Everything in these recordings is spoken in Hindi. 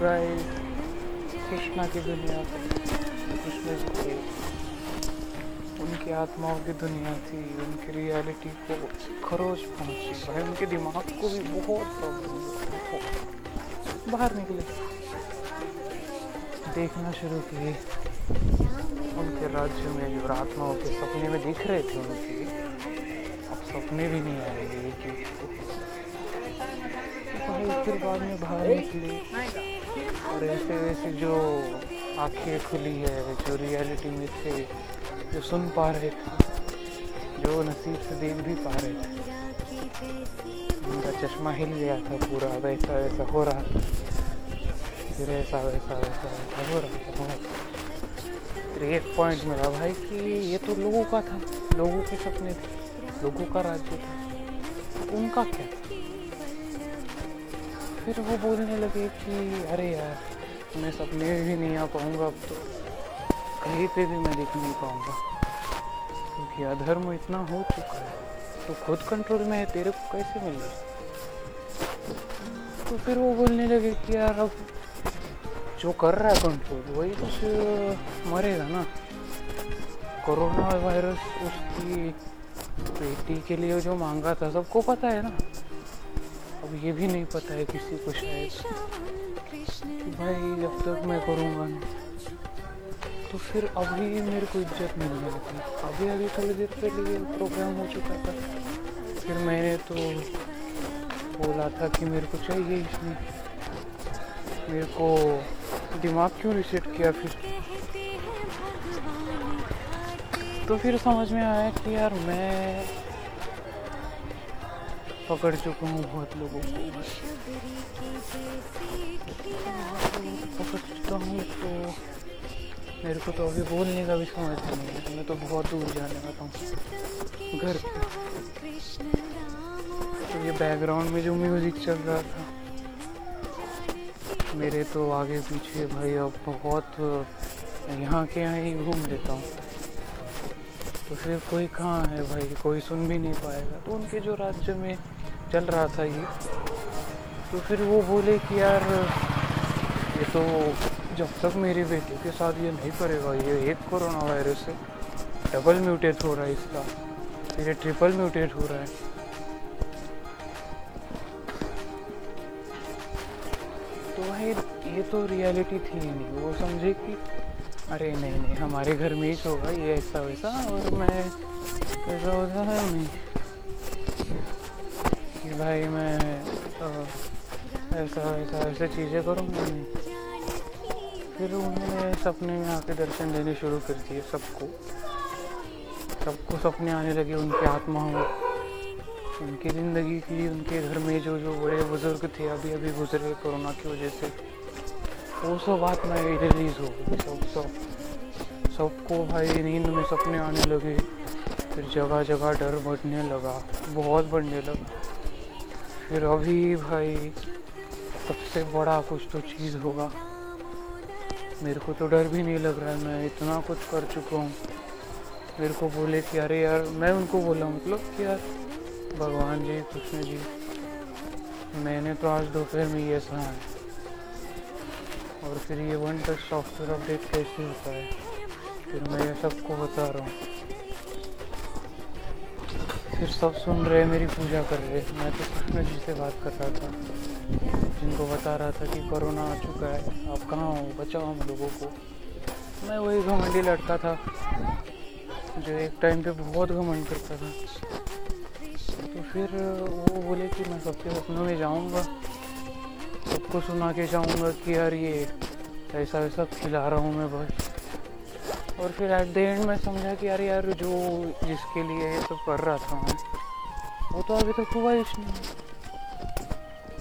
गाइस कृष्णा की दुनिया जी थे। उनकी आत्माओं की दुनिया थी, उनकी रियलिटी को खरोच पहुँची। भाई, उनके दिमाग को भी बहुत प्रॉब्लम बाहर निकले। देखना शुरू किए। उनके राज्य में जो आत्माओं के सपने में दिख रहे थे उनके, अब सपने भी नहीं आएँगे ये चीज़ को फिर बाद में बाहर निकले। और ऐसे वैसे जो आँखें खुली है, जो रियलिटी में थे, जो सुन पा रहे थे, जो नसीब से देख भी पा रहे थे, उनका चश्मा हिल गया था पूरा, वैसा वैसा हो रहा था। फिर ऐसा वैसा वैसा वैसा हो रहा था फिर एक पॉइंट मिला भाई कि ये तो लोगों का था, लोगों के सपने थे, लोगों का राज्य था, उनका क्या फिर वो बोलने लगे कि, अरे यार, मैं सपने भी नहीं आ पाऊँगा अब तो। कहीं पे भी मैं दिख नहीं पाऊँगा। क्योंकि अधर्म इतना हो चुका है तो खुद कंट्रोल में है, तेरे को कैसे मिल गया? तो फिर वो बोलने लगे कि, यार, अब जो कर रहा है कंट्रोल वही कुछ मरेगा ना। कोरोना वायरस, उसकी बेटी के लिए जो मांगा था, सबको पता है ना। अब ये भी नहीं पता है किसी को शायद। भाई जब तक मैं करूँगा नहीं। तो फिर अभी मेरे को इज़्ज़त मिलने लगी। अभी अभी थोड़ी देर पहले प्रोग्राम हो चुका था। फिर मैंने तो बोला था कि मेरे को चाहिए इसमें। मेरे को दिमाग क्यों रिसेट किया फिर? तो फिर समझ में आया कि यार मैं पकड़ चुका हूँ बहुत लोगों को। पकड़ चुका हूँ तो। मेरे को तो अभी बोलने का भी समझ नहीं है। मैं तो बहुत दूर जाने वाला हूँ। घर पे। तो ये बैकग्राउंड में जो म्यूज़िक चल रहा था, मेरे तो आगे पीछे भाई अब बहुत, यहाँ के यहाँ ही घूम लेता हूँ। तो फिर कोई कहाँ है भाई? कोई सुन भी नहीं पाएगा। तो उनके जो राज्य में चल रहा था ये। तो फिर वो बोले कि यार, ये तो जब तक मेरे बेटे के साथ ये नहीं करेगा, ये एक कोरोना वायरस है। डबल म्यूटेट हो रहा है इसका। फिर ये ट्रिपल म्यूटेट हो रहा है। तो भाई, ये तो रियलिटी थी ही नहीं। वो समझे कि, अरे नहीं नहीं, हमारे घर में ही होगा, ये ऐसा वैसा और मैं ऐसा वैसा है नहीं। भाई, मैं तो ऐसा वैसा ऐसे चीज़ें करूँगा नहीं। फिर उन्होंने सपने में आके दर्शन देने शुरू कर दिए सबको। सबको सपने आने लगे उनकी आत्माओं उनकी ज़िंदगी की उनके घर में जो जो बड़े बुज़ुर्ग थे, अभी अभी गुजरे कोरोना की वजह से, वो सब आत्माएँ रिलीज़ हो गई। सब सब, सबको भाई नींद में सपने आने लगे। फिर जगह जगह डर बढ़ने लगा, बहुत बढ़ने लगा। फिर अभी भाई सबसे बड़ा कुछ तो चीज़ होगा। मेरे को तो डर भी नहीं लग रहा है, मैं इतना कुछ कर चुका हूँ। मेरे को बोले कि, अरे यार, मैं उनको बोला मतलब कि यार, भगवान जी, कृष्ण जी, मैंने तो आज दोपहर में ये सुना है। और फिर ये वन टच सॉफ्टवेयर अपडेट कैसे होता है, फिर मैं ये सबको बता रहा हूँ। फिर सब सुन रहे हैं मेरी पूजा कर रहे। मैं तो कृष्ण जी से बात कर रहा था, जिनको बता रहा था कि कोरोना आ चुका है, आप कहाँ हो? बचाओ हम लोगों को। मैं वही घमंडी लड़का था, जो एक टाइम पे बहुत घमंड करता था। तो फिर वो बोले कि मैं सबके सपनों में जाऊँगा, सबको सुना के जाऊँगा कि यार ये ऐसा वैसा खिला रहा हूँ मैं बस। और फिर एट द एंड मैं समझा कि यार यार, जो जिसके लिए ये सब कर रहा था मैं वो तो अभी तक हुआ ही नहीं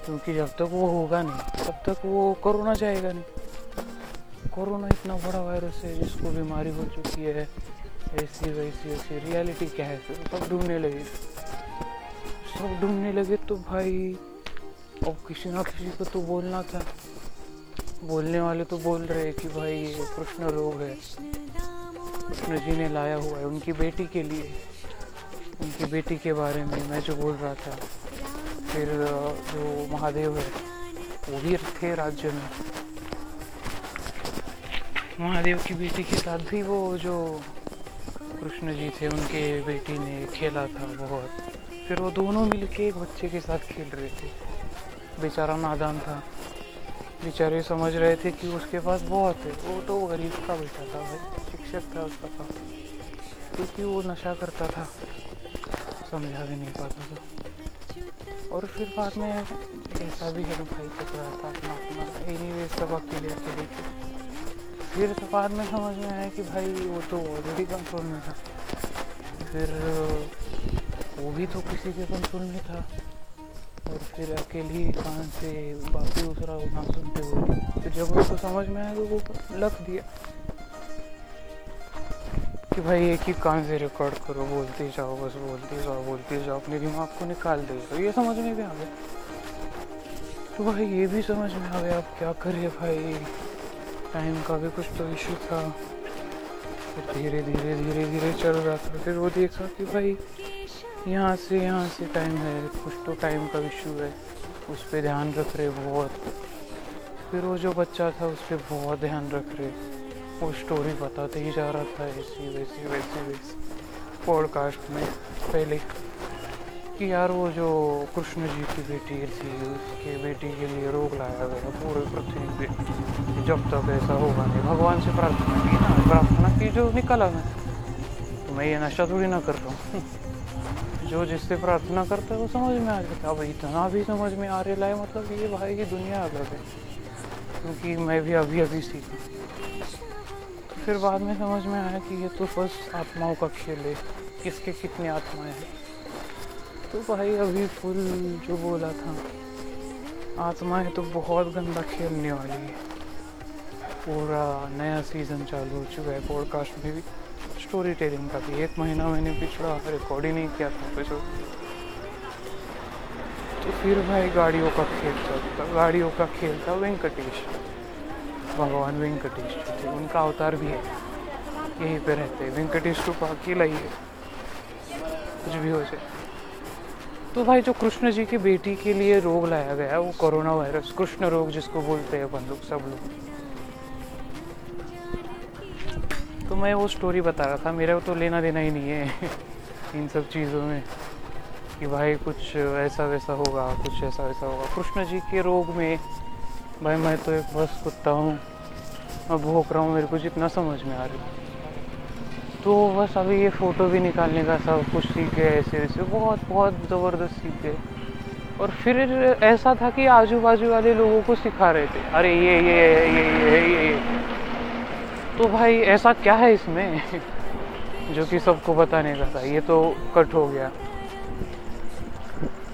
क्योंकि जब तक वो होगा नहीं, तब तक वो कोरोना जाएगा नहीं। कोरोना इतना बड़ा वायरस है, जिसको बीमारी हो चुकी है, ऐसी वैसी, ऐसी रियलिटी क्या है? फिर सब ढूँढने लगे। सब ढूँढने लगे तो भाई, अब किसी ना किसी को तो बोलना था। बोलने वाले तो बोल रहे कि भाई, ये कृष्ण रोग है। कृष्ण जी ने लाया हुआ है, उनकी बेटी के लिए। उनकी बेटी के बारे में मैं जो बोल रहा था, फिर जो महादेव है, वो भी थे राज्य में। महादेव की बेटी के साथ भी वो, जो कृष्ण जी थे, उनके बेटी ने खेला था बहुत। फिर वो दोनों मिलके एक बच्चे के साथ खेल रहे थे। बेचारा नादान था। बेचारे समझ रहे थे कि उसके पास बहुत है। वो तो गरीब का बेटा था भाई। शिक्षक था उसका पास क्योंकि वो नशा करता था। समझा भी नहीं पाता था और फिर बाद में ऐसा भी है भाई पकड़ा था अपना अपना। एनी वे सब अकेले अकेले। फिर तो बाद में समझ में आया कि भाई, वो तो ऑलरेडी कंट्रोल में था। फिर वो भी तो किसी के कंट्रोल में था। और फिर अकेली कान से बाकी दूसरा ना सुनते हुए। फिर जब उसको समझ में आया तो वो लग दिया। कि भाई एक ही कान से रिकॉर्ड करो? बोलते जाओ, बस बोलते जाओ बोलते जाओ, अपने दिमाग को निकाल दे तो ये समझ में भी आ गया। तो भाई ये भी समझ में आ गया आप क्या करे भाई? टाइम का भी कुछ तो इशू था। फिर धीरे धीरे धीरे धीरे चल रहा था। फिर वो देखा कि भाई यहाँ से यहाँ से टाइम है। कुछ तो टाइम का इशू है। उस पर ध्यान रख रहे बहुत। फिर वो जो बच्चा था, उस पर बहुत ध्यान रख रहे। वो स्टोरी बताते ही जा रहा था ऐसी वैसी वैसी वैसी। पॉडकास्ट में पहले कि यार वो जो कृष्ण जी की बेटी थी, उसके बेटी के लिए रोक लाया गया पूरे पृथ्वी पे जब तक ऐसा होगा नहीं। भगवान से प्रार्थना की ना, प्रार्थना की जो निकला मैं तो मैं ये नशा थोड़ी ना कर रहा हूँ। जो जिससे प्रार्थना करता है, वो समझ में आ जाता अब इतना भी समझ में आ रहा है मतलब ये भाई की दुनिया अलग है। क्योंकि मैं भी अभी अभी सीखा फिर बाद में समझ में आया कि ये तो बस आत्माओं का खेल है। किसके कितने आत्माएँ हैं? तो भाई अभी फुल जो बोला था, आत्माएँ तो बहुत गंदा खेलने वाली है। पूरा नया सीज़न चालू हो चुका है। पॉडकास्ट में भी स्टोरी टेलिंग का भी। एक महीना मैंने पिछड़ा रिकॉर्ड ही नहीं किया था तो फिर भाई गाड़ियों का खेल चलता गाड़ियों का खेल था वेंकटेश। भगवान वेंकटेश जो थे, उनका अवतार भी है। यहीं पे रहते हैं। वेंकटेश तो अकेला ही है। कुछ भी हो जाए। तो भाई जो कृष्ण जी की बेटी के लिए रोग लाया गया वो कोरोना वायरस, कृष्ण रोग जिसको बोलते हैं लोग सब लोग। तो मैं वो स्टोरी बता रहा था। मेरा तो लेना देना ही नहीं है इन सब चीज़ों में। कि भाई कुछ ऐसा वैसा होगा कुछ ऐसा वैसा होगा। कृष्ण जी के रोग में भाई मैं तो एक बस कुत्ता हूँ। मैं भोग रहा हूँ मेरे को जितना समझ में आ रही तो बस अभी ये फ़ोटो भी निकालने का सब कुछ सीख गए ऐसे वैसे बहुत बहुत ज़बरदस्त सीख गए। और फिर ऐसा था कि आजू बाजू वाले लोगों को सिखा रहे थे। अरे ये ये ये ये ये, ये, ये। तो भाई ऐसा क्या है इसमें? जो कि सबको बताने का था। ये तो कट हो गया।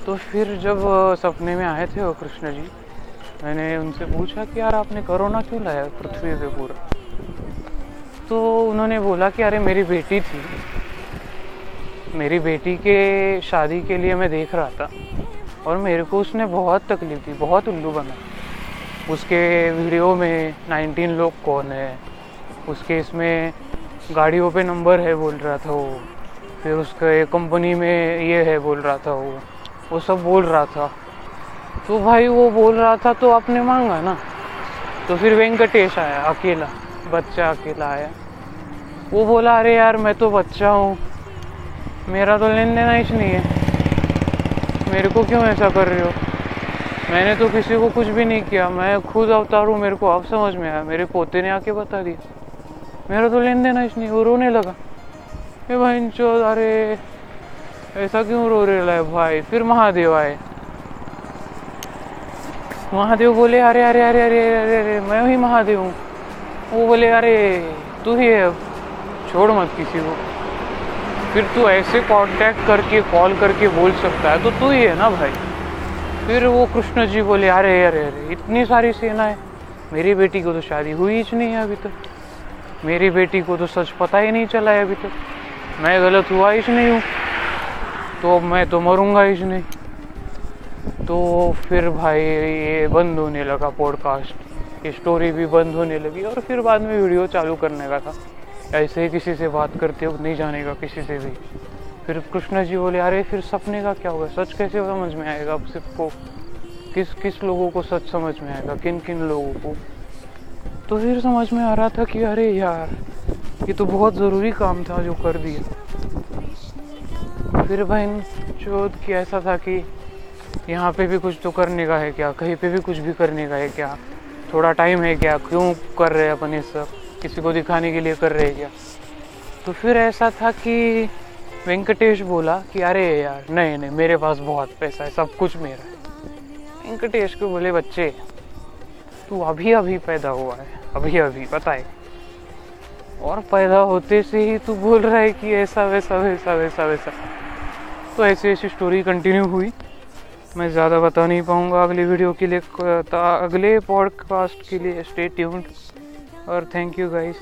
तो फिर जब सपने में आए थे वो कृष्ण जी, मैंने उनसे पूछा कि, यार, आपने कोरोना क्यों लाया पृथ्वी पे पूरा? तो उन्होंने बोला कि, अरे, मेरी बेटी थी। मेरी बेटी के शादी के लिए मैं देख रहा था और मेरे को उसने बहुत तकलीफ़ दी, बहुत उल्लू बना। उसके वीडियो में 19 लोग कौन है? उसके इसमें गाड़ियों पे नंबर है बोल रहा था वो। फिर उसके कंपनी में ये है बोल रहा था वो। वो सब बोल रहा था। तो भाई वो बोल रहा था तो आपने मांगा ना? तो फिर वेंकटेश आया, अकेला, बच्चा अकेला आया। वो बोला, अरे यार, मैं तो बच्चा हूँ। मेरा तो लेन देना ही नहीं है। मेरे को क्यों ऐसा कर रहे हो? मैंने तो किसी को कुछ भी नहीं किया। मैं खुद अवतार हूँ, मेरे को अब समझ में आया। मेरे पोते ने आके बता दिया। मेरा तो लेन देना इसलिए वो रोने लगा। ये भाई अरे ऐसा क्यों रो रहे है भाई? फिर महादेव आए। महादेव बोले, अरे अरे अरे अरे अरे अरे मैं ही महादेव हूँ। वो बोले, अरे, तू ही है। छोड़ मत किसी को। फिर तू ऐसे कांटेक्ट करके कॉल करके बोल सकता है तो तू ही है ना भाई? फिर वो कृष्ण जी बोले, अरे अरे अरे, इतनी सारी सेना है। मेरी बेटी को तो शादी हुई ही नहीं है अभी तक। मेरी बेटी को तो सच पता ही नहीं चला है अभी तक। तो। मैं गलत हुआ ही नहीं हूँ। तो मैं तो मरूँगा नहीं। तो फिर भाई ये बंद होने लगा पॉडकास्ट ये स्टोरी भी बंद होने लगी और फिर बाद में वीडियो चालू करने का था। ऐसे ही किसी से बात करते हो नहीं जानेगा किसी से भी। फिर कृष्णा जी बोले, अरे, फिर सपने का क्या होगा? सच कैसे समझ में आएगा अब सिर्फ़ को किस किस लोगों को सच समझ में आएगा? किन किन लोगों को? तो फिर समझ में आ रहा था कि अरे यार, ये तो बहुत ज़रूरी काम था जो कर दिया। फिर बहन चौथ की ऐसा था कि यहाँ पे भी कुछ तो करने का है क्या? कहीं पे भी कुछ भी करने का है क्या? थोड़ा टाइम है क्या? क्यों कर रहे हैं अपन ये सब? किसी को दिखाने के लिए कर रहे हैं क्या? तो फिर ऐसा था कि वेंकटेश बोला कि, अरे यार, नहीं नहीं, मेरे पास बहुत पैसा है, सब कुछ मेरा है। वेंकटेश को बोले, बच्चे, तू अभी अभी पैदा हुआ है, अभी अभी पता है और पैदा होते से ही तू बोल रहा है कि ऐसा, वैसा वैसा वैसा वैसा। तो ऐसी ऐसी स्टोरी कंटिन्यू हुई। मैं ज़्यादा बता नहीं पाऊँगा अगले वीडियो के लिए। अगले पॉडकास्ट के लिए स्टे ट्यून्ड और थैंक यू गाइस